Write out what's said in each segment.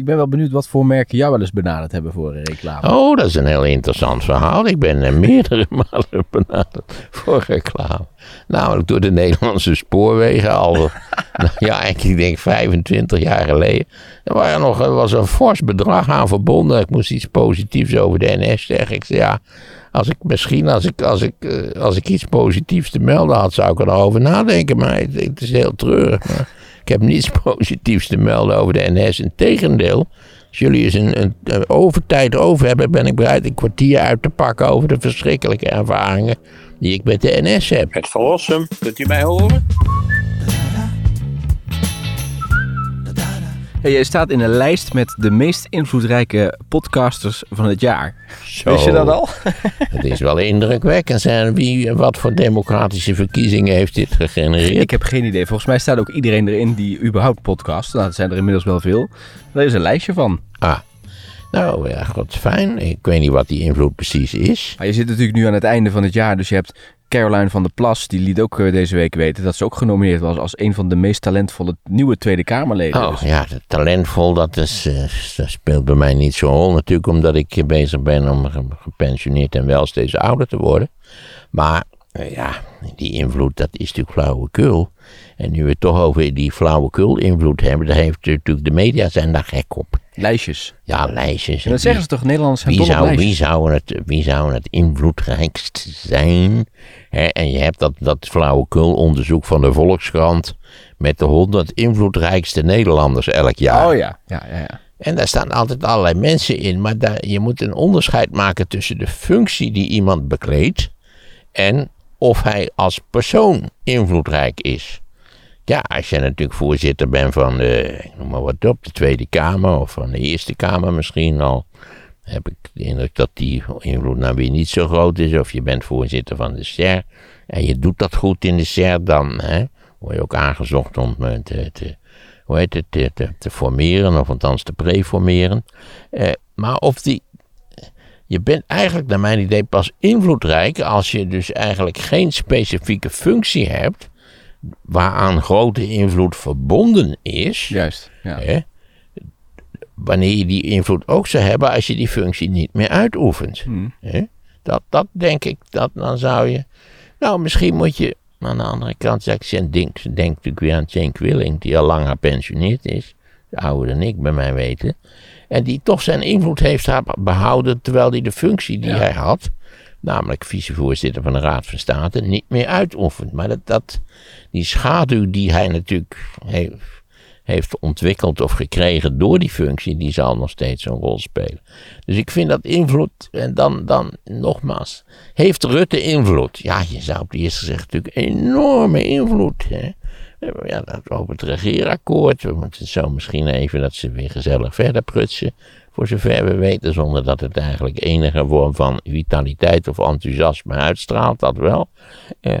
Ik ben wel benieuwd wat voor merken jou wel eens benaderd hebben voor een reclame. Oh, dat is een heel interessant verhaal. Ik ben uh, meerdere malen benaderd voor reclame. Namelijk door de Nederlandse spoorwegen al, nou, ja, ik denk 25 jaar geleden. Er waren nog, was een fors bedrag aan verbonden. Ik moest iets positiefs over de NS zeggen. Ik zei, ja, als ik misschien, als ik, als ik, eh, als ik iets positiefs te melden had, zou ik erover nadenken. Maar het, het is heel treurig. Maar ik heb niets positiefs te melden over de NS. Integendeel, als jullie eens een, een, overtijd over hebben, ben ik bereid een kwartier uit te pakken over de verschrikkelijke ervaringen die ik met de NS heb. Het verlossen, kunt u mij horen? Hey, jij staat in een lijst met de meest invloedrijke podcasters van het jaar. Zo. Wist je dat al? Het is wel indrukwekkend. Zijn wie, wat voor democratische verkiezingen heeft dit gegenereerd? Ik heb geen idee. Volgens mij staat ook iedereen erin die überhaupt podcast. Nou, dat zijn er inmiddels wel veel. Daar is een lijstje van. Ah, nou ja, god, fijn. Ik weet niet wat die invloed precies is. Maar je zit natuurlijk nu aan het einde van het jaar, dus je hebt Caroline van der Plas, die liet ook eh, deze week weten dat ze ook genomineerd was als een van de meest talentvolle nieuwe Tweede Kamerleden. Oh Dus- ja, talentvol, dat, is, eh, dat speelt bij mij niet zo'n rol. Natuurlijk omdat ik bezig ben om ge- gepensioneerd en wel steeds ouder te worden. Maar eh, ja, die invloed, dat is natuurlijk flauwekul. En nu we het toch over die flauwekul invloed hebben, daar heeft natuurlijk de media zijn daar gek op. Lijstjes. Ja, lijstjes. En dat zeggen ze toch, Nederlanders zijn Wie zou, wie, zou het, wie zou het invloedrijkst zijn? Hè, en je hebt dat, dat flauwekul onderzoek van de Volkskrant met de 100 invloedrijkste Nederlanders elk jaar. Oh ja, ja, ja. ja. En daar staan altijd allerlei mensen in, maar daar, je moet een onderscheid maken tussen de functie die iemand bekleedt en of hij als persoon invloedrijk is. Ja, als je natuurlijk voorzitter bent van de, noem maar wat op, de Tweede Kamer of van de Eerste Kamer misschien al, heb ik de indruk dat die invloed nou weer niet zo groot is. Of je bent voorzitter van de SER en je doet dat goed in de SER, dan hè, word je ook aangezocht om eh, te, te, hoe heet het, te, te, te formeren, of althans te preformeren. Eh, maar of die, je bent eigenlijk naar mijn idee pas invloedrijk als je dus eigenlijk geen specifieke functie hebt waaraan grote invloed verbonden is. Juist. Ja. Hè? Wanneer je die invloed ook zou hebben als je die functie niet meer uitoefent. Hè? Dat, dat denk ik, dat dan zou je. Nou, misschien moet je. Aan de andere kant, zeg ik, denk, denk natuurlijk weer aan Jane Quilling, die al lang gepensioneerd is. Ouder dan ik, bij mij weten. En die toch zijn invloed heeft behouden terwijl hij de functie die Ja. hij had, namelijk vicevoorzitter van de Raad van State, niet meer uitoefent. Maar dat, dat, die schaduw die hij natuurlijk heeft, heeft ontwikkeld of gekregen door die functie, die zal nog steeds een rol spelen. Dus ik vind dat invloed, en dan, dan nogmaals, heeft Rutte invloed? Ja, je zou op het eerste gezicht natuurlijk enorme invloed. Hè? Ja, dat over het regeerakkoord. We moeten zo misschien even dat ze weer gezellig verder prutsen. Voor zover we weten, zonder dat het eigenlijk enige vorm van vitaliteit of enthousiasme uitstraalt, dat wel. Eh,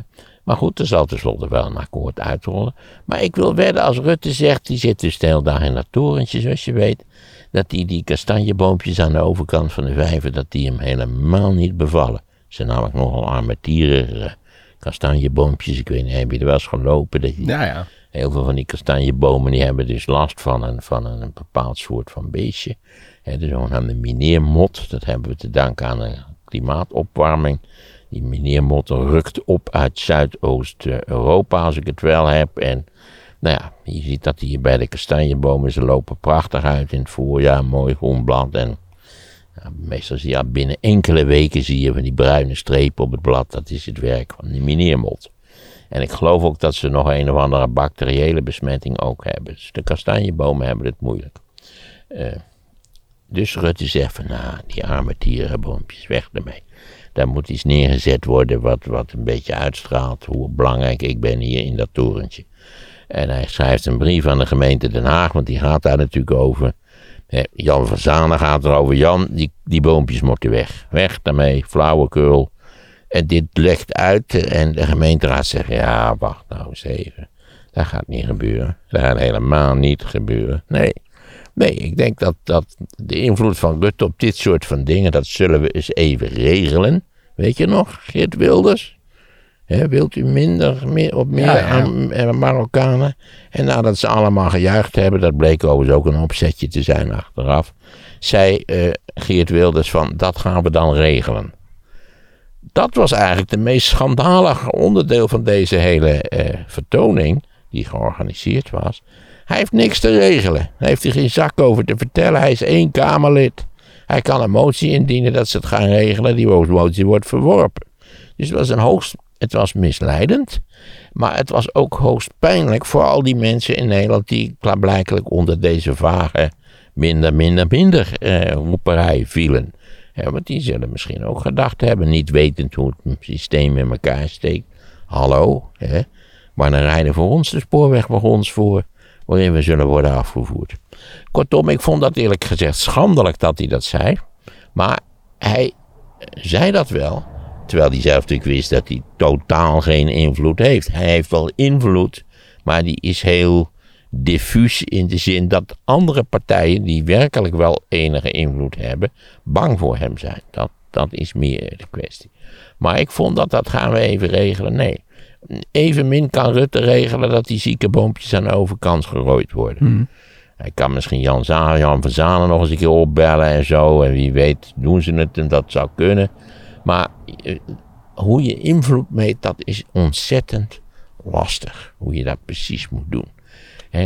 maar goed, er zal tenslotte wel een akkoord uitrollen. Maar ik wil wedden, als Rutte zegt, die zit dus de hele dag in dat torentje, zoals je weet, dat die, die kastanjeboompjes aan de overkant van de vijver, dat die hem helemaal niet bevallen. Ze zijn namelijk nogal armetierige kastanjeboompjes. Ik weet niet, heb je er wel eens gelopen? Dat je, Ja, ja. Heel veel van die kastanjebomen die hebben dus last van een, van een bepaald soort van beestje. Hè, de zogenaamde mineermot. Dat hebben we te danken aan de klimaatopwarming. Die mineermot rukt op uit Zuidoost-Europa, als ik het wel heb. En nou ja, je ziet dat hier bij de kastanjebomen, ze lopen prachtig uit in het voorjaar, mooi groen blad. En meestal zie je binnen enkele weken zie je van die bruine strepen op het blad. Dat is het werk van die mineermot. En ik geloof ook dat ze nog een of andere bacteriële besmetting ook hebben. Dus de kastanjebomen hebben het moeilijk. Eh, dus Rutte zegt van, nou, die arme tierenboompjes, weg ermee. Daar moet iets neergezet worden wat, wat een beetje uitstraalt hoe belangrijk ik ben hier in dat torentje. En hij schrijft een brief aan de gemeente Den Haag, want die gaat daar natuurlijk over. Jan van Zanen gaat erover. Jan, die, die boompjes moeten weg. Weg daarmee, flauwekul. En dit legt uit en de gemeenteraad zegt, ja, wacht nou eens even. Dat gaat niet gebeuren. Dat gaat helemaal niet gebeuren. Nee. Nee, ik denk dat, dat de invloed van Rutte op dit soort van dingen, dat zullen we eens even regelen. Weet je nog, Geert Wilders? Wilt u minder, meer, op meer Ja, eh, Marokkanen? En nadat ze allemaal gejuicht hebben, dat bleek overigens ook een opzetje te zijn achteraf, zei eh, Geert Wilders van, dat gaan we dan regelen. Dat was eigenlijk de meest schandalige onderdeel van deze hele eh, vertoning, die georganiseerd was. Hij heeft niks te regelen. Hij heeft er geen zak over te vertellen. Hij is één Kamerlid. Hij kan een motie indienen dat ze het gaan regelen. Die motie wordt verworpen. Dus het was, een hoogst, het was misleidend. Maar het was ook hoogst pijnlijk voor al die mensen in Nederland die klaarblijkelijk onder deze vage minder, minder, minder eh, roeperij vielen. Ja, want die zullen misschien ook gedacht hebben, niet wetend hoe het systeem in elkaar steekt. Hallo, hè? wanneer rijden voor ons de spoorwegwagons voor, waarin we zullen worden afgevoerd. Kortom, ik vond dat eerlijk gezegd schandelijk dat hij dat zei. Maar hij zei dat wel, terwijl hij zelf natuurlijk wist dat hij totaal geen invloed heeft. Hij heeft wel invloed, maar die is heel diffuus in de zin dat andere partijen die werkelijk wel enige invloed hebben, bang voor hem zijn. Dat, dat is meer de kwestie. Maar ik vond dat dat gaan we even regelen. Nee. Evenmin kan Rutte regelen dat die zieke boompjes aan de overkant gerooid worden. Hij kan misschien Jan, Za Jan van Zanen nog eens een keer opbellen en zo. En wie weet doen ze het en dat zou kunnen. Maar eh, hoe je invloed meet, dat is ontzettend lastig. Hoe je dat precies moet doen.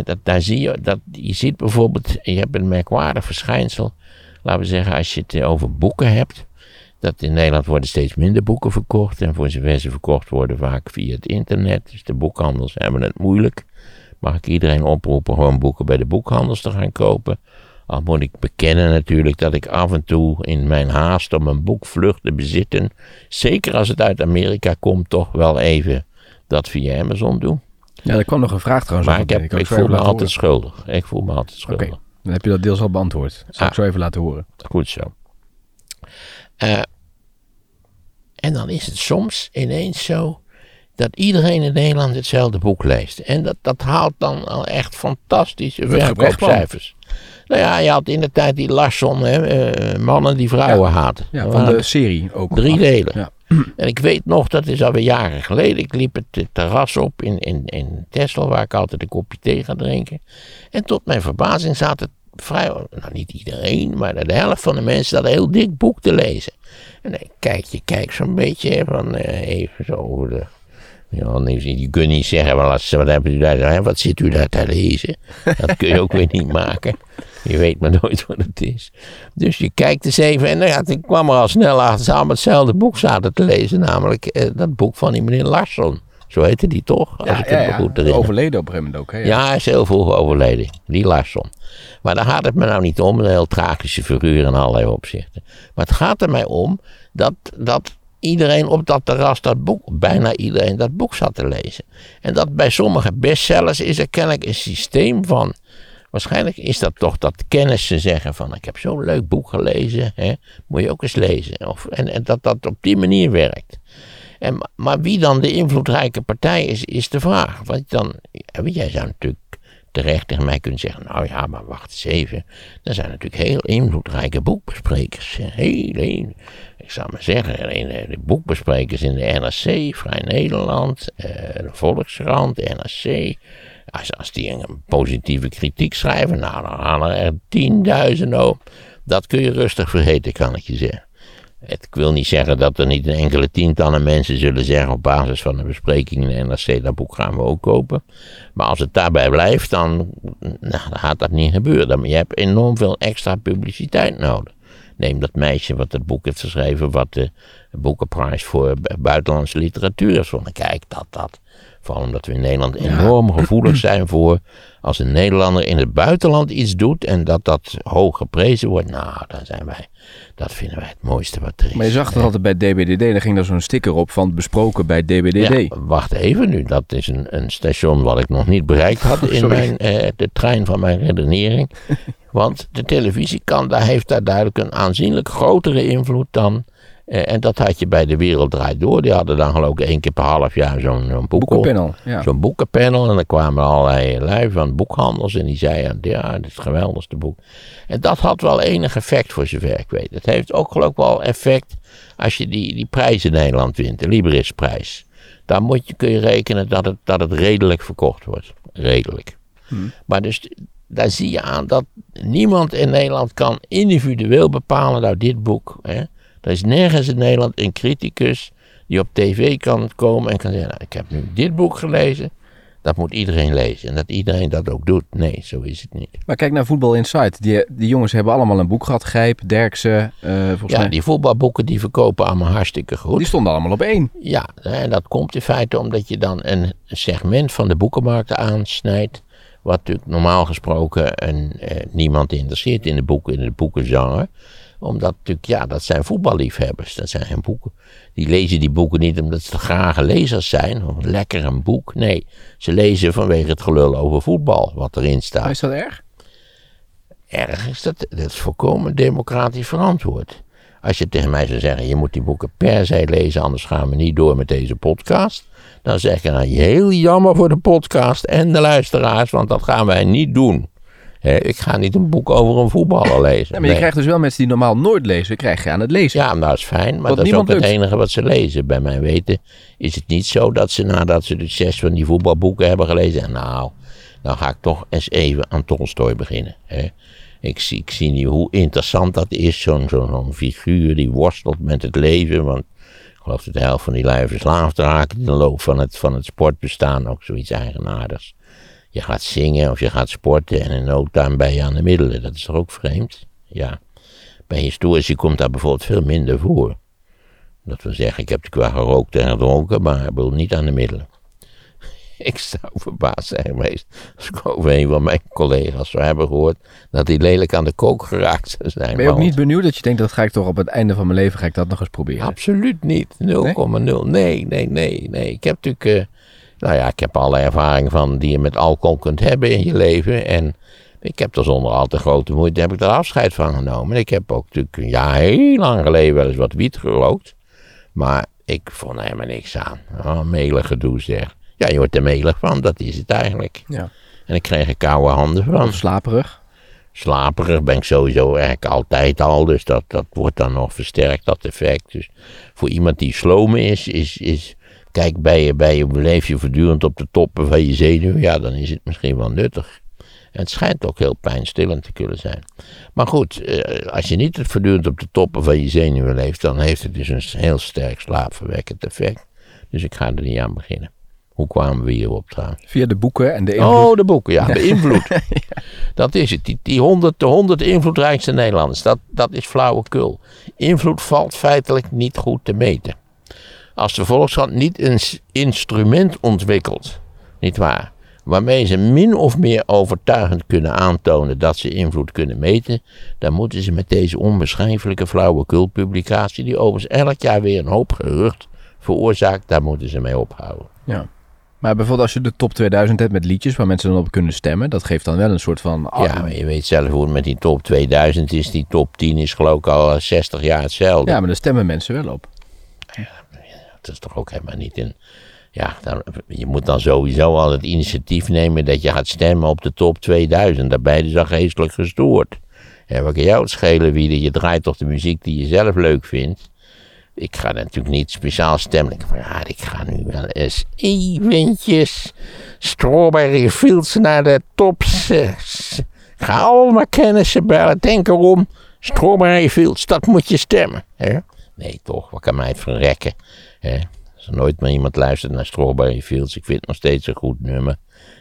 Dat, daar zie je, dat, je ziet bijvoorbeeld, je hebt een merkwaardig verschijnsel. Laten we zeggen, als je het over boeken hebt. Dat in Nederland worden steeds minder boeken verkocht. En voor zover ze verkocht worden, vaak via het internet. Dus de boekhandels hebben het moeilijk. Mag ik iedereen oproepen gewoon boeken bij de boekhandels te gaan kopen. Al moet ik bekennen natuurlijk dat ik af en toe in mijn haast om een boek vlug te bezitten. Zeker als het uit Amerika komt, toch wel even dat via Amazon doe. Ja, er kwam nog een vraag trouwens. Maar ik, heb, ik zo voel me altijd schuldig. Ik voel me altijd schuldig. dan heb je dat deels al beantwoord. Zal ik Ah. zo even laten horen. Goed zo. Eh, en dan is het soms ineens zo dat iedereen in Nederland hetzelfde boek leest. En dat, dat haalt dan al echt fantastische verkoopcijfers. Nou ja, je had in de tijd die Larsson, hè, eh, mannen die vrouwen. Ja, Dat van waren de serie ook. Drie delen. Ja. En ik weet nog, dat is alweer jaren geleden. Ik liep het terras op in, in, in Texel, waar ik altijd een kopje thee ga drinken. En tot mijn verbazing zaten nou niet iedereen, maar de helft van de mensen dat een heel dik boek te lezen. En dan kijk je, kijk zo'n beetje van eh, even zo over de. Je kunt niet zeggen, als, wat, hebben u daar, wat zit u daar te lezen? Dat kun je ook weer niet maken. Je weet maar nooit wat het is. Dus je kijkt eens even en nou ja, ik kwam er al snel achter. Ze allemaal hetzelfde boek zaten te lezen, namelijk eh, dat boek van die meneer Larsson. Zo heette die toch? Als Ja, ik ja, het me ja. goed herinner. Overleden op een gegeven moment ook. Hè? Ja, hij is heel vroeg overleden. Die Larsson. Maar daar gaat het me nou niet om. Een heel tragische figuur in allerlei opzichten. Maar het gaat er mij om dat, dat iedereen op dat terras dat boek, bijna iedereen dat boek zat te lezen. En dat bij sommige bestsellers is er kennelijk een systeem van. Waarschijnlijk is dat toch dat kennissen zeggen van ik heb zo'n leuk boek gelezen, hè, moet je ook eens lezen. Of, en, en dat dat op die manier werkt. Maar wie dan de invloedrijke partij is, is de vraag. Want dan, jij zou natuurlijk terecht tegen mij kunnen zeggen, nou ja, maar wacht eens even. Er zijn natuurlijk heel invloedrijke boekbesprekers. Heel, heel, ik zou maar zeggen, de boekbesprekers in de NRC, Vrij Nederland, eh, de Volkskrant, de NRC. Als, als die een positieve kritiek schrijven, nou dan gaan er tienduizenden op. Dat kun je rustig vergeten, kan ik je zeggen. Het, ik wil niet zeggen dat er niet een enkele tientallen mensen zullen zeggen op basis van een bespreking in de NRC, dat boek gaan we ook kopen. Maar als het daarbij blijft, dan, nou, gaat dat niet gebeuren. Dan, je hebt enorm veel extra publiciteit nodig. Neem dat meisje wat het boek heeft geschreven, wat de boekenprijs voor bu- buitenlandse literatuur is. Van, kijk, dat, dat. Vooral omdat we in Nederland enorm gevoelig zijn voor als een Nederlander in het buitenland iets doet en dat dat hoog geprezen wordt. Nou, dan zijn wij, dat vinden wij het mooiste wat er is. Maar je zag dat altijd bij DBDD. Daar ging er zo'n sticker op van besproken bij DBDD. Ja, wacht even nu. Dat is een, een station wat ik nog niet bereikt had in Sorry. mijn, eh, de trein van mijn redenering. Want de televisiekant daar heeft daar duidelijk een aanzienlijk grotere invloed dan. Eh, en dat had je bij De Wereld Draait Door. Die hadden dan geloof ik één keer per half jaar zo'n zo'n boek Boekenpanel. Ja. Zo'n boekenpanel. En dan kwamen allerlei lui van boekhandels. En die zeiden, ja, dit is het geweldigste boek. En dat had wel enig effect voor zover ik weet. Het heeft ook geloof ik wel effect als je die, die prijs in Nederland wint. De Librisprijs. dan moet je, kun je rekenen dat het, dat het redelijk verkocht wordt. Redelijk. Maar dus daar zie je aan dat niemand in Nederland kan individueel bepalen, nou dit boek. Hè, er is nergens in Nederland een criticus die op tv kan komen en kan zeggen, nou, ik heb nu dit boek gelezen. Dat moet iedereen lezen. En dat iedereen dat ook doet. Nee, zo is het niet. Maar kijk naar Voetbal Insight. Die, die jongens hebben allemaal een boek gehad. Grijp, Derksen, eh Ja, mij. die voetbalboeken die verkopen allemaal hartstikke goed. Die stonden allemaal op één. Ja, en dat komt in feite omdat je dan een segment van de boekenmarkt aansnijdt. Wat natuurlijk normaal gesproken een, eh, niemand interesseert in de boeken, in de boekengenre. Omdat natuurlijk, ja, dat zijn voetballiefhebbers. Dat zijn geen boeken. Die lezen die boeken niet omdat ze grage lezers zijn. Of lekker een boek. Nee, ze lezen vanwege het gelul over voetbal, wat erin staat is dat erg? erg is dat, dat is volkomen democratisch verantwoord. Als je tegen mij zou zeggen, je moet die boeken per se lezen, anders gaan we niet door met deze podcast. Dan zeg ik, nou, heel jammer voor de podcast en de luisteraars, want dat gaan wij niet doen. Ik ga niet een boek over een voetballer lezen. Ja, maar je Nee. krijgt dus wel mensen die normaal nooit lezen, krijg je aan het lezen. Ja, nou, dat is fijn, maar Want dat is ook het enige wat ze lezen. Bij mijn weten is het niet zo dat ze nadat ze de zes van die voetbalboeken hebben gelezen... en nou, dan ga ik toch eens even aan Tolstoy beginnen. Ik, zie, ik zie nu hoe interessant dat is, zo'n figuur die worstelt met het leven. Want ik geloof dat de helft van die lui verslaafd raken in de loop van het, van het sportbestaan. Ook zoiets eigenaardigs. Je gaat zingen of je gaat sporten en in no time ben je aan de middelen. Dat is toch ook vreemd? Ja. Bij historici komt daar bijvoorbeeld veel minder voor. Dat wil zeggen, ik heb natuurlijk wel gerookt en gedronken, maar ik wil niet aan de middelen. Ik zou verbaasd zijn geweest als ik over een van mijn collega's zou hebben gehoord dat hij lelijk aan de kook geraakt zou zijn. Ben je ook niet benieuwd dat je denkt, dat ga ik toch op het einde van mijn leven, ga ik dat nog eens proberen. Absoluut niet. 0,0. Nee, nee, nee, nee. Ik heb natuurlijk, eh, nou ja, ik heb alle ervaring van die je met alcohol kunt hebben in je leven. En ik heb er zonder al te grote moeite heb ik er afscheid van genomen. Ik heb ook natuurlijk een jaar heel lang geleden wel eens wat wiet gerookt. Maar ik vond er helemaal niks aan. Oh, melig gedoe zeg. Ja, je wordt er melig van, dat is het eigenlijk. Ja. En ik kreeg er koude handen van. Of slaperig. Slaperig ben ik sowieso eigenlijk altijd al, dus dat, dat wordt dan nog versterkt, dat effect. Dus voor iemand die slomen is, is, is kijk, bij je, bij je leef je voortdurend op de toppen van je zenuwen, ja, dan is het misschien wel nuttig. En het schijnt ook heel pijnstillend te kunnen zijn. Maar goed, eh, als je niet het voortdurend op de toppen van je zenuwen leeft, dan heeft het dus een heel sterk slaapverwekkend effect. Dus ik ga er niet aan beginnen. Hoe kwamen we hierop trouwens? Via de boeken en de invloed. Oh, de boeken, ja. De invloed. Dat is het. Die, die 100, de 100 invloedrijkste Nederlanders, dat, dat is flauwekul. Invloed valt feitelijk niet goed te meten. Als de Volkskrant niet een instrument ontwikkelt, niet waar, waarmee ze min of meer overtuigend kunnen aantonen dat ze invloed kunnen meten, dan moeten ze met deze onbeschrijfelijke flauwekulpublicatie, die overigens elk jaar weer een hoop gerucht veroorzaakt, daar moeten ze mee ophouden. Ja. Maar bijvoorbeeld als je de top 2000 hebt met liedjes waar mensen dan op kunnen stemmen, dat geeft dan wel een soort van... Ja, maar je weet zelf hoe het met die top 2000 is. Die top 10 is geloof ik al 60 jaar hetzelfde. ja, maar daar stemmen mensen wel op. Dat is toch ook helemaal niet in... Ja, dan, je moet dan sowieso al het initiatief nemen dat je gaat stemmen op de top 2000. Daarbij is dat geestelijk gestoord. Ja, wat kan jou het schelen wie je draait toch de muziek die je zelf leuk vindt. Ik ga natuurlijk niet speciaal stemmen. Van, ja, ik ga nu wel eens eventjes Strawberry Fields naar de top 6. Ik ga allemaal kennissen bellen. Denk erom, Strawberry Fields, dat moet je stemmen. Hè? Nee, toch, wat kan mij het verrekken. Hè? Als er nooit meer iemand luistert naar Strawberry Fields, ik vind het nog steeds een goed nummer.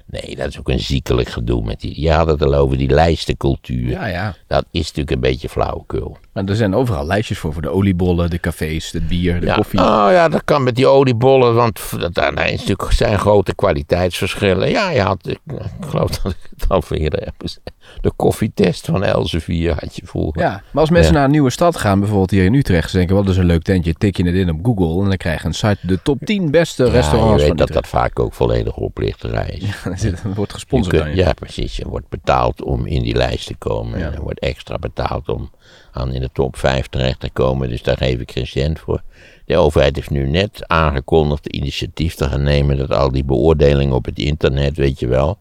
Nee, dat is ook een ziekelijk gedoe met die. Je had het al over die lijstencultuur. Ja, ja. Dat is natuurlijk een beetje flauwekul. Maar er zijn overal lijstjes voor, voor de oliebollen, de cafés, het bier, de Ja, koffie. oh ja, dat kan met die oliebollen, want daar is natuurlijk, zijn grote kwaliteitsverschillen. Ja, je had, ik geloof dat ik het al eerder heb gezegd. De koffietest van Elsevier had je vroeger. Ja, maar als mensen Ja. naar een nieuwe stad gaan, bijvoorbeeld hier in Utrecht, ze denken, wat is een leuk tentje, tik je het in op Google en dan krijg je een site, de top 10 beste Ja, restaurants je weet dat dat vaak ook volledig oplichterij is. Zit- dan wordt Je gesponsord kunt- ja, precies. Je wordt betaald om in die lijst te komen. Ja. En er wordt extra betaald om aan in de top 5 terecht te komen. Dus daar geef ik geen cent voor. De overheid heeft nu net aangekondigd initiatief te gaan nemen. Dat al die beoordelingen op het internet, weet je wel.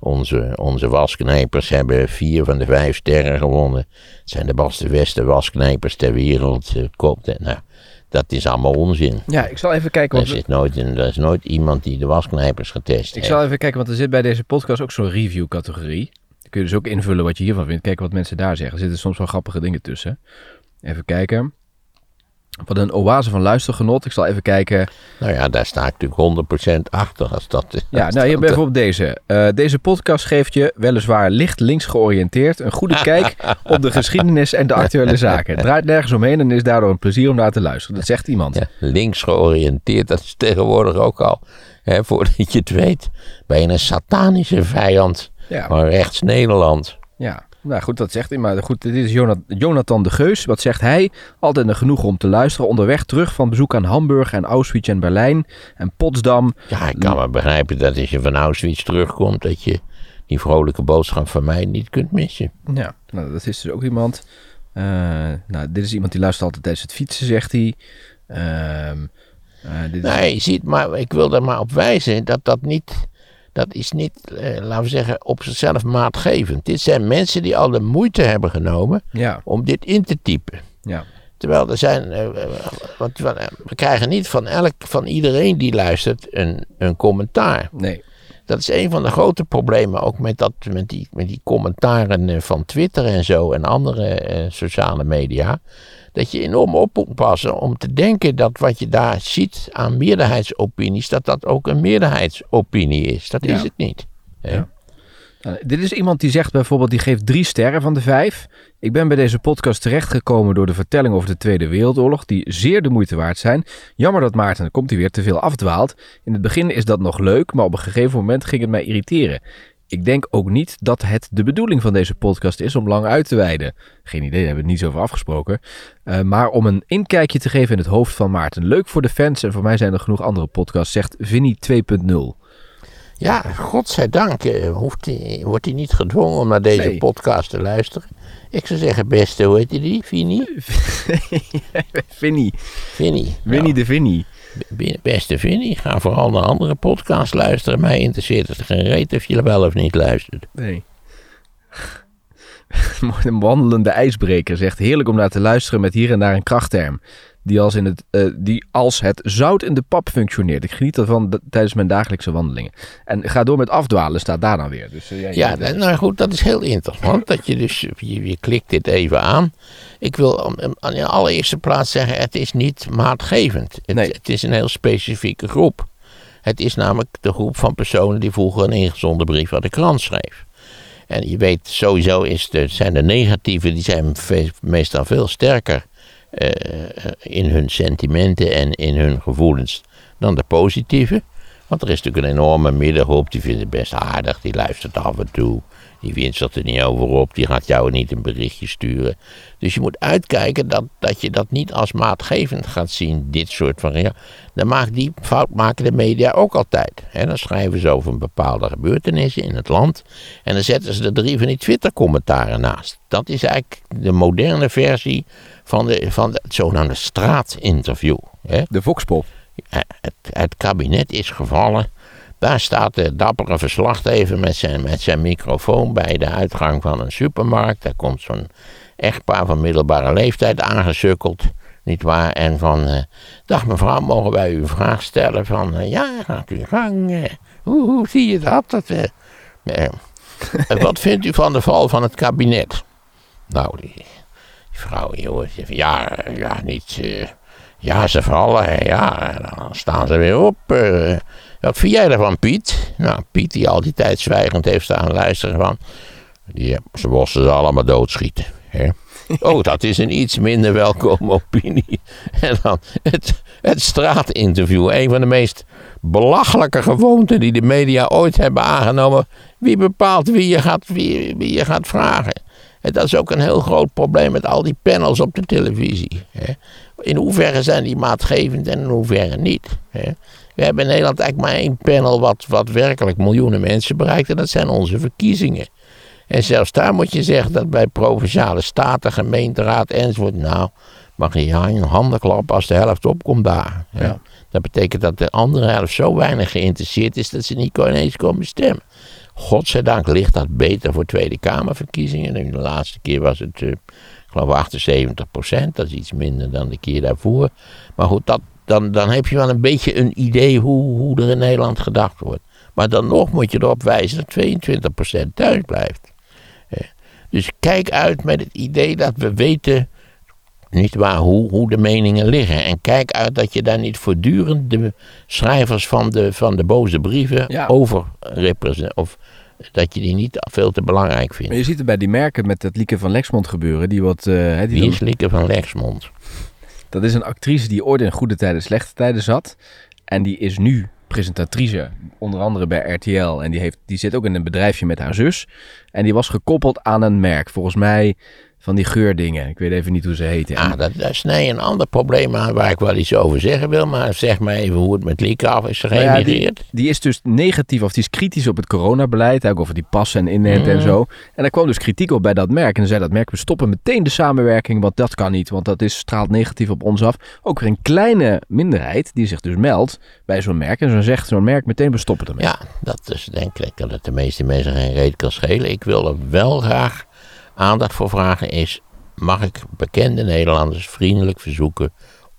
Onze, onze wasknijpers hebben vier van de vijf sterren gewonnen. Het zijn de beste beste wasknijpers ter wereld. eh, Koopt, nou, Dat is allemaal onzin. Ja, ik zal even kijken. Er is, nooit er is nooit iemand die de wasknijpers getest ik heeft. zal even kijken, want er zit bij deze podcast ook zo'n review-categorie. Dan kun je dus ook invullen wat je hiervan vindt. Kijken wat mensen daar zeggen. Er zitten soms wel grappige dingen tussen. Even kijken. Wat een oase van luistergenot. Ik zal even kijken. Nou ja, daar sta ik natuurlijk 100% achter. Als dat, Ja, als nou hier bijvoorbeeld deze. Eh, deze podcast geeft je, weliswaar licht links georiënteerd, een goede kijk op de geschiedenis en de actuele zaken. Het draait nergens omheen en is daardoor een plezier om naar te luisteren. Dat zegt iemand. Ja, links georiënteerd, dat is tegenwoordig ook al. Hè, voordat je het weet, ben je een satanische vijand Ja. van rechts Nederland. Ja, nou goed, dat zegt hij. Maar goed, dit is Jonat- Jonathan de Geus. Wat zegt hij? Altijd een genoeg om te luisteren. Onderweg terug van bezoek aan Hamburg en Auschwitz en Berlijn en Potsdam. Ja, ik kan me begrijpen dat als je van Auschwitz terugkomt, dat je die vrolijke boodschap van mij niet kunt missen. Ja, nou, dat is dus ook iemand. Eh, nou, dit is iemand die luistert altijd tijdens het fietsen, zegt hij. Ehm, eh, dit is- Nee, je ziet, maar ik wil er maar op wijzen dat dat niet, dat is niet, eh, laten we zeggen, op zichzelf maatgevend. Dit zijn mensen die al de moeite hebben genomen Ja, om dit in te typen. ja, Terwijl er zijn, eh, eh, want we we krijgen niet van elk, van iedereen die luistert een, een commentaar. nee. Dat is een van de grote problemen ook met, dat, met, die, met die commentaren eh, van Twitter en zo en andere eh, sociale media. Dat je enorm op moet passen om te denken dat wat je daar ziet aan meerderheidsopinies, dat dat ook een meerderheidsopinie is. Dat Ja. is het niet. Ja. Nou, dit is iemand die zegt bijvoorbeeld, die geeft drie sterren van de vijf. Ik ben bij deze podcast terechtgekomen door de vertelling over de Tweede Wereldoorlog, die zeer de moeite waard zijn. Jammer dat Maarten, dan komt hij weer, te veel afdwaalt. In het begin is dat nog leuk, maar op een gegeven moment ging het mij irriteren. Ik denk ook niet dat het de bedoeling van deze podcast is om lang uit te wijden. Geen idee, daar hebben we het niet over afgesproken. Uh, maar om een inkijkje te geven in het hoofd van Maarten. Leuk voor de fans en voor mij zijn er genoeg andere podcasts, zegt Vinnie 2.0. Ja, godzijdank eh, hoeft hij, wordt hij niet gedwongen om naar deze Nee. podcast te luisteren. Ik zou zeggen, beste, hoe heet die? Vini? Vinnie, Vinnie. Winnie Nou, de Vinnie. Be- beste Vinnie, ga vooral naar andere podcasts luisteren. Mij interesseert het geen reet of je wel of niet luistert. Nee. Een wandelende ijsbreker zegt heerlijk om naar te luisteren met hier en daar een krachtterm. Die als, in het, eh, die als het zout in de pap functioneert. Ik geniet ervan tijdens mijn dagelijkse wandelingen. En ga door met afdwalen, staat daar dan weer. Dus, eh, Ja, nou nou goed, dat is heel interessant. Dat je dus, je, je klikt dit even aan. Ik wil de allereerste plaats zeggen, het is niet maatgevend. Het, Nee. het is een heel specifieke groep. Het is namelijk de groep van personen die vroeger een ingezonden brief aan de krant schreef. En je weet, sowieso is zijn de negatieven, die zijn meestal veel sterker eh, in hun sentimenten en in hun gevoelens dan de positieve. Want er is natuurlijk een enorme middengroep, die vindt het best aardig, die luistert af en toe. Die vindt zich er niet over op, die gaat jou niet een berichtje sturen. Dus je moet uitkijken dat, dat je dat niet als maatgevend gaat zien, dit soort van... Ja, dan maakt die fout maken de media ook altijd. Dan schrijven ze over een bepaalde gebeurtenissen in het land. En dan zetten ze er drie van die Twitter-commentaren naast. Dat is eigenlijk de moderne versie van, de, van de, het zogenaamde straatinterview. Hè. De Voxpop. Het, het kabinet is gevallen. Daar staat de dappere verslaggever met zijn, met zijn microfoon bij de uitgang van een supermarkt. Daar komt zo'n echtpaar van middelbare leeftijd aangesukkeld. Niet waar? En van, eh, dag mevrouw, mogen wij u een vraag stellen? Van, eh, ja, gaat u gang. eh, hoe, hoe zie je dat? dat wat vindt u van de val van het kabinet? Nou, die, die vrouw, ja, ja, niet... ja, ze vallen, ja, dan staan ze weer op. wat vind jij ervan, Piet? Nou, Piet, die al die tijd zwijgend heeft staan luisteren van... Die, ze moesten ze allemaal doodschieten. Hè? Oh, dat is een iets minder welkome opinie. En dan het, het straatinterview. Een van de meest belachelijke gewoonten die de media ooit hebben aangenomen. Wie bepaalt wie je gaat, wie, wie je gaat vragen? En dat is ook een heel groot probleem met al die panels op de televisie. Hè? In hoeverre zijn die maatgevend en in hoeverre niet? Hè? We hebben in Nederland eigenlijk maar één panel wat, wat werkelijk miljoenen mensen bereikt. En dat zijn onze verkiezingen. En zelfs daar moet je zeggen dat bij provinciale staten, gemeenteraad enzovoort. Nou, mag je een handen klappen als de helft opkomt daar. Ja. Dat betekent dat de andere helft zo weinig geïnteresseerd is dat ze niet ineens komen stemmen. Godzijdank ligt dat beter voor Tweede Kamerverkiezingen. En de laatste keer was het, uh, ik geloof, 78 procent. Dat is iets minder dan de keer daarvoor. Maar goed, dat, dan, dan heb je wel een beetje een idee hoe, hoe er in Nederland gedacht wordt. Maar dan nog moet je erop wijzen dat 22 procent thuis blijft. Dus kijk uit met het idee dat we weten niet waar, hoe, hoe de meningen liggen. En kijk uit dat je daar niet voortdurend de schrijvers van de, van de boze brieven Ja. over represent. Of dat je die niet veel te belangrijk vindt. Maar je ziet het bij die merken met het Lieke van Lexmond gebeuren. Die wat, eh, die Wie is Lieke van Lexmond? Dat is een actrice die ooit in goede tijden, slechte tijden zat. En die is nu presentatrice, onder andere bij RTL. En die, heeft, die zit ook in een bedrijfje met haar zus. En die was gekoppeld aan een merk. Volgens mij van die geurdingen. Ik weet even niet hoe ze heten. En- Ah, dat, daar snij je een ander probleem aan waar ik wel iets over zeggen wil. Maar zeg maar even hoe het met Lieke af is Nou ja, gereageerd. die, die is dus negatief, of die is kritisch op het coronabeleid. Ook over die passen en inent Mm. en zo. En daar kwam dus kritiek op bij dat merk. En dan zei dat merk, we stoppen meteen de samenwerking, want dat kan niet. Want dat is, straalt negatief op ons af. Ook weer een kleine minderheid die zich dus meldt bij zo'n merk. En zo zegt zo'n merk meteen, we stoppen ermee. Ja, dat is denk ik dat de meeste mensen geen reet kan schelen. Ik wil er wel graag aandacht voor vragen is... mag ik bekende Nederlanders vriendelijk verzoeken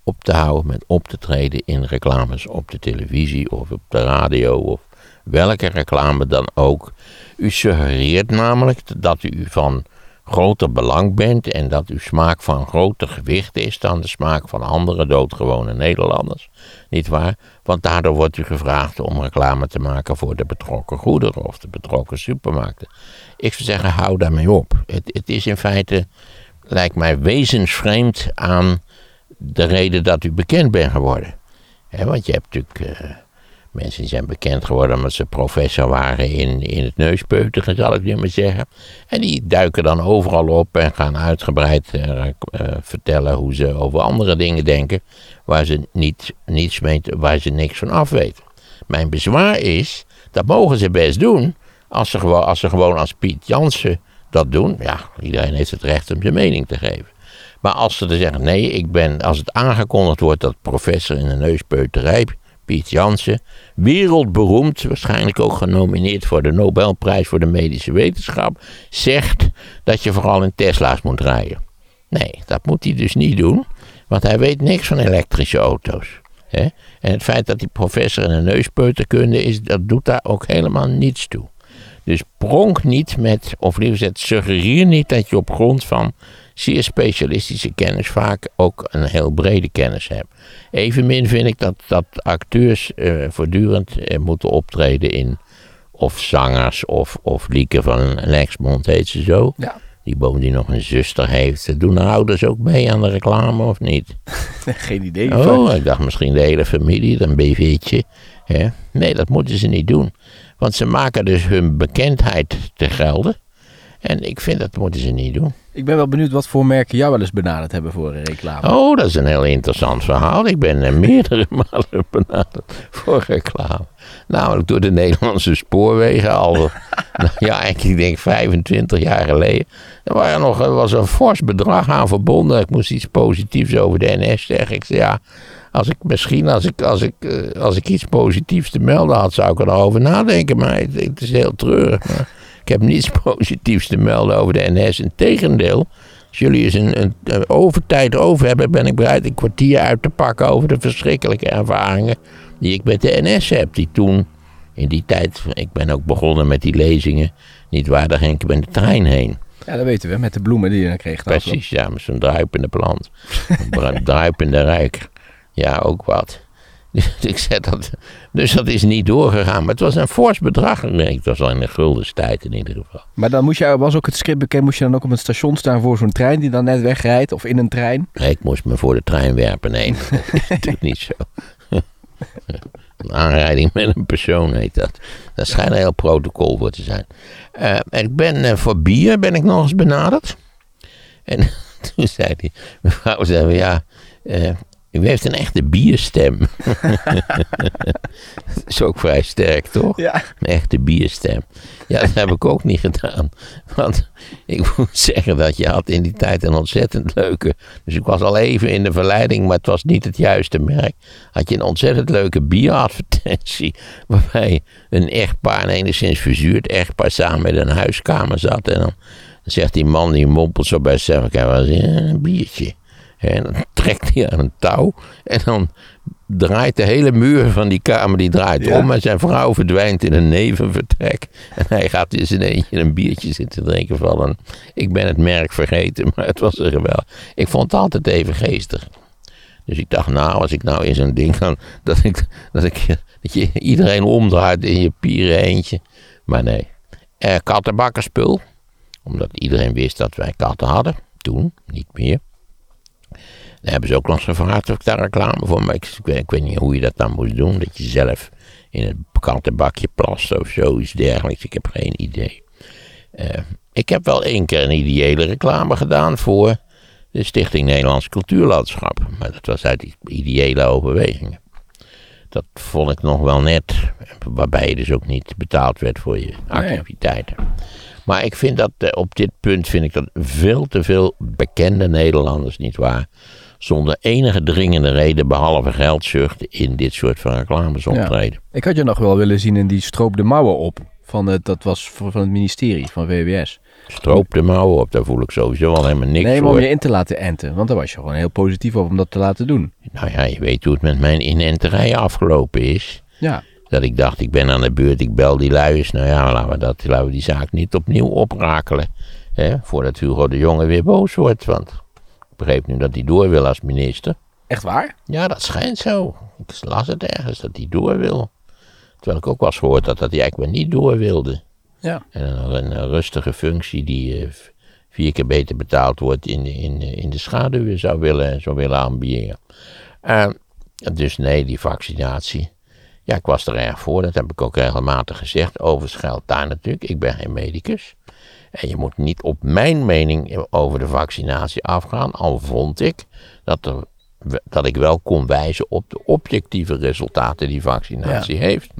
op te houden met op te treden in reclames op de televisie of op de radio of welke reclame dan ook. U suggereert namelijk dat u van groter belang bent en dat uw smaak van groter gewicht is dan de smaak van andere doodgewone Nederlanders. Niet waar? Want daardoor wordt u gevraagd om reclame te maken voor de betrokken goederen of de betrokken supermarkten. Ik zou zeggen, hou daarmee op. Het, het is in feite, lijkt mij, wezensvreemd aan de reden dat u bekend bent geworden. Want je hebt natuurlijk eh, mensen zijn bekend geworden omdat ze professor waren in, in het neuspeuteren, zal ik nu maar zeggen. En die duiken dan overal op en gaan uitgebreid eh, eh, vertellen hoe ze over andere dingen denken, waar ze, niet, niets mee, waar ze niks van af weten. Mijn bezwaar is, dat mogen ze best doen, als ze gewoon als, ze gewoon als Piet Jansen dat doen. Ja, iedereen heeft het recht om zijn mening te geven. Maar als ze dan zeggen, nee, ik ben, als het aangekondigd wordt dat professor in de neuspeuterij, Piet Jansen, wereldberoemd, waarschijnlijk ook genomineerd voor de Nobelprijs voor de medische wetenschap, zegt dat je vooral in Tesla's moet rijden. Nee, dat moet hij dus niet doen, want hij weet niks van elektrische auto's. Hè? En het feit dat die professor in de neuspeuterkunde is, dat doet daar ook helemaal niets toe. Dus pronk niet met, of liever gezegd, suggereer niet dat je op grond van zeer specialistische kennis vaak ook een heel brede kennis hebt. Evenmin vind ik dat, dat acteurs eh, voortdurend eh, moeten optreden in, of zangers, of, of Lieke van Lexmond heet ze zo. Ja. Die bovendien nog een zuster heeft. Doen haar ouders ook mee aan de reclame of niet? Geen idee. Oh, ik dacht misschien de hele familie, een BV'tje. Hè? Nee, dat moeten ze niet doen. Want ze maken dus hun bekendheid te gelden. En ik vind dat moeten ze niet doen. Ik ben wel benieuwd wat voor merken jou wel eens benaderd hebben voor een reclame. Oh, dat is een heel interessant verhaal. Ik ben eh, meerdere malen benaderd voor reclame. Namelijk door de Nederlandse spoorwegen al, nou ja, ik denk 25 jaar geleden. Er waren nog, er was een fors bedrag aan verbonden. Ik moest iets positiefs over de NS zeggen. Ik zei ja, als ik misschien, als ik, als ik, eh, als ik iets positiefs te melden had, zou ik er nog over nadenken. Maar het, het is heel treurig. Maar ik heb niets positiefs te melden over de NS. Integendeel, als jullie eens een, een, een overtijd over hebben, ben ik bereid een kwartier uit te pakken over de verschrikkelijke ervaringen die ik met de NS heb. Die toen, in die tijd, ik ben ook begonnen met die lezingen, niet waar, daar ging ik met de trein heen. Ja, dat weten we, met de bloemen die je dan kreeg. Precies, ja, met zo'n druipende plant. Een druipende ruiker. Ja, ook wat. Dus ik zei dat, dus dat is niet doorgegaan. Maar het was een fors bedrag. Nee, Het was al in de guldens tijd in ieder geval. Maar dan moest je, was ook het script bekend, moest je dan ook op het station staan voor zo'n trein die dan net wegrijdt? Of in een trein? Nee, ik moest me voor de trein werpen. Nee, dat is natuurlijk niet zo. Een aanrijding met een persoon heet dat. Dat schijnt een heel protocol voor te zijn. Eh, ik ben eh, voor bier ben ik nog eens benaderd. En toen zei die mevrouw, zei, ja, eh, U heeft een echte bierstem. dat is ook vrij sterk, toch? Ja. Een echte bierstem. Ja, dat heb ik ook niet gedaan. Want ik moet zeggen dat je had in die tijd een ontzettend leuke... Dus ik was al even in de verleiding, maar het was niet het juiste merk. Had je een ontzettend leuke bieradvertentie... waarbij een echtpaar, een enigszins verzuurd echtpaar... samen met een huiskamer zat. En dan zegt die man, die mompelt zo bij zichzelf... Ik heb wel eens een biertje. En dan trekt hij aan een touw. En dan draait de hele muur van die kamer die draait Ja. om. En zijn vrouw verdwijnt in een nevenvertrek. En hij gaat in zijn eentje een biertje zitten drinken van een... Ik ben het merk vergeten, maar het was er geweldig. Ik vond het altijd even geestig. Dus ik dacht, nou, als ik nou in zo'n ding kan... Dat, ik, dat, ik, dat je iedereen omdraait in je pieren eentje. Maar nee. Eh, kattenbakkerspul. Omdat iedereen wist dat wij katten hadden. Toen, niet meer. Daar hebben ze ook nog gevraagd of ik daar reclame voor maak. Ik, weet- ik weet niet hoe je dat dan moest doen. Dat je zelf in het kattenbakje plast of zoiets dergelijks. Ik heb geen idee. Eh, ik heb wel één keer een ideële reclame gedaan voor de Stichting Nederlands Cultuurlandschap. Maar dat was uit ideële overwegingen. Dat vond ik nog wel net. Waarbij je dus ook niet betaald werd voor je activiteiten. Maar ik vind dat eh, op dit punt vind ik dat veel te veel bekende Nederlanders, niet waar, zonder enige dringende reden behalve geldzucht in dit soort van reclames optreden. Ik had je nog wel willen zien in die stroop de mouwen op. Van het, dat was van het ministerie van VWS. Stroop de mouwen op, daar voel ik sowieso al helemaal niks nee, maar om je in te laten enten. Want daar was je gewoon heel positief over om dat te laten doen. Nou ja, je weet hoe het met mijn inenterij afgelopen is. Ja, Dat ik dacht, ik ben aan de beurt, ik bel die lui eens. Nou ja, laten we, dat, laten we die zaak niet opnieuw oprakelen. Hè, voordat Hugo de Jonge weer boos wordt. Want begreep nu dat hij door wil als minister. echt waar? Ja, dat schijnt zo. Ik las het ergens dat hij door wil. Terwijl ik ook wel eens gehoord had dat hij eigenlijk maar niet door wilde. Ja. En een, een rustige functie die eh, vier keer beter betaald wordt in de, in, in de schaduw zou willen, zou willen aanbieden. Eh, dus nee, die vaccinatie. Ja, ik was er erg voor. Dat heb ik ook regelmatig gezegd. Overigens geldt daar natuurlijk. Ik ben geen medicus. En je moet niet op mijn mening over de vaccinatie afgaan. Al vond ik dat, er, dat ik wel kon wijzen op de objectieve resultaten die vaccinatie heeft.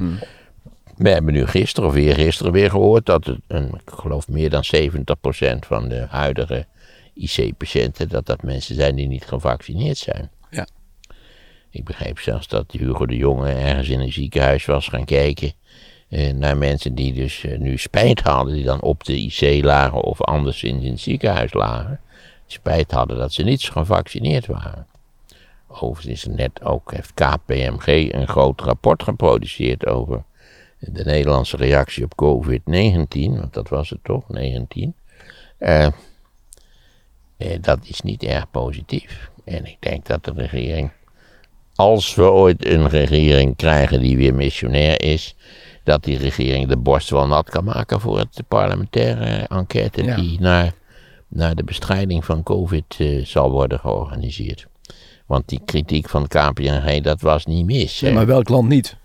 We hebben nu gisteren of weer gisteren weer gehoord dat het een, ik geloof meer dan 70% van de huidige IC-patiënten, dat dat mensen zijn die niet gevaccineerd zijn. Ja. Ik begreep zelfs dat Hugo de Jonge ergens in een ziekenhuis was gaan kijken naar mensen die dus eh, nu spijt hadden, die dan op de IC lagen of anderszins in het ziekenhuis lagen. Spijt hadden dat ze niet gevaccineerd waren. Overigens is net ook, heeft KPMG een groot rapport geproduceerd over de Nederlandse reactie op COVID-19, want dat was het toch, 19. Eh, eh, dat is niet erg positief. En ik denk dat de regering, als we ooit een regering krijgen die weer missionair is, dat die regering de borst wel nat kan maken voor het parlementaire enquête Ja. die naar, naar de bestrijding van COVID eh, zal worden georganiseerd. Want die kritiek van KPMG, dat was niet mis. Ja, maar welk land niet?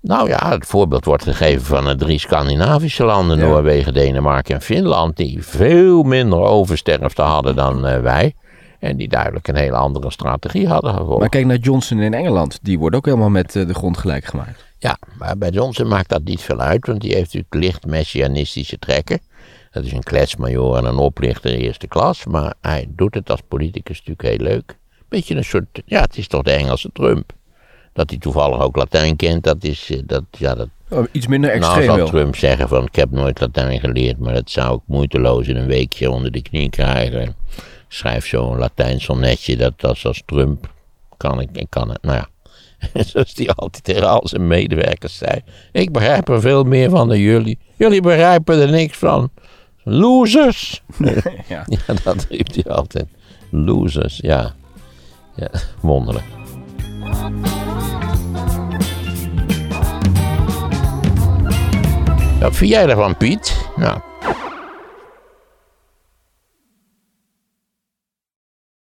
Nou ja, het voorbeeld wordt gegeven van de drie Scandinavische landen, Ja. Noorwegen, Denemarken en Finland, die veel minder oversterfte hadden dan eh, wij. En die duidelijk een hele andere strategie hadden gevolgd. Maar kijk naar Johnson in Engeland. Die wordt ook helemaal met eh, de grond gelijk gemaakt. Ja, maar bij Johnson maakt dat niet veel uit, want die heeft natuurlijk licht messianistische trekken. Dat is een kletsmajor en een oplichter eerste klas, maar hij doet het als politicus natuurlijk heel leuk. Beetje een soort, ja, het is toch de Engelse Trump. Dat hij toevallig ook Latijn kent, dat is, eh, dat, ja, dat Oh, iets minder Nou, extreem zal wel. Trump zeggen van ik heb nooit Latijn geleerd, maar dat zou ik moeiteloos in een weekje onder de knie krijgen. Schrijf zo'n Latijn sonnetje, dat als, als Trump kan ik, ik kan het, nou ja. Zoals hij altijd tegen al zijn medewerkers zei. Ik begrijp er veel meer van dan jullie. Jullie begrijpen er niks van. Losers. Ja. Ja, dat riep hij altijd. Losers, ja. Ja, wonderlijk. Wat vind jij ervan, Piet? Nou,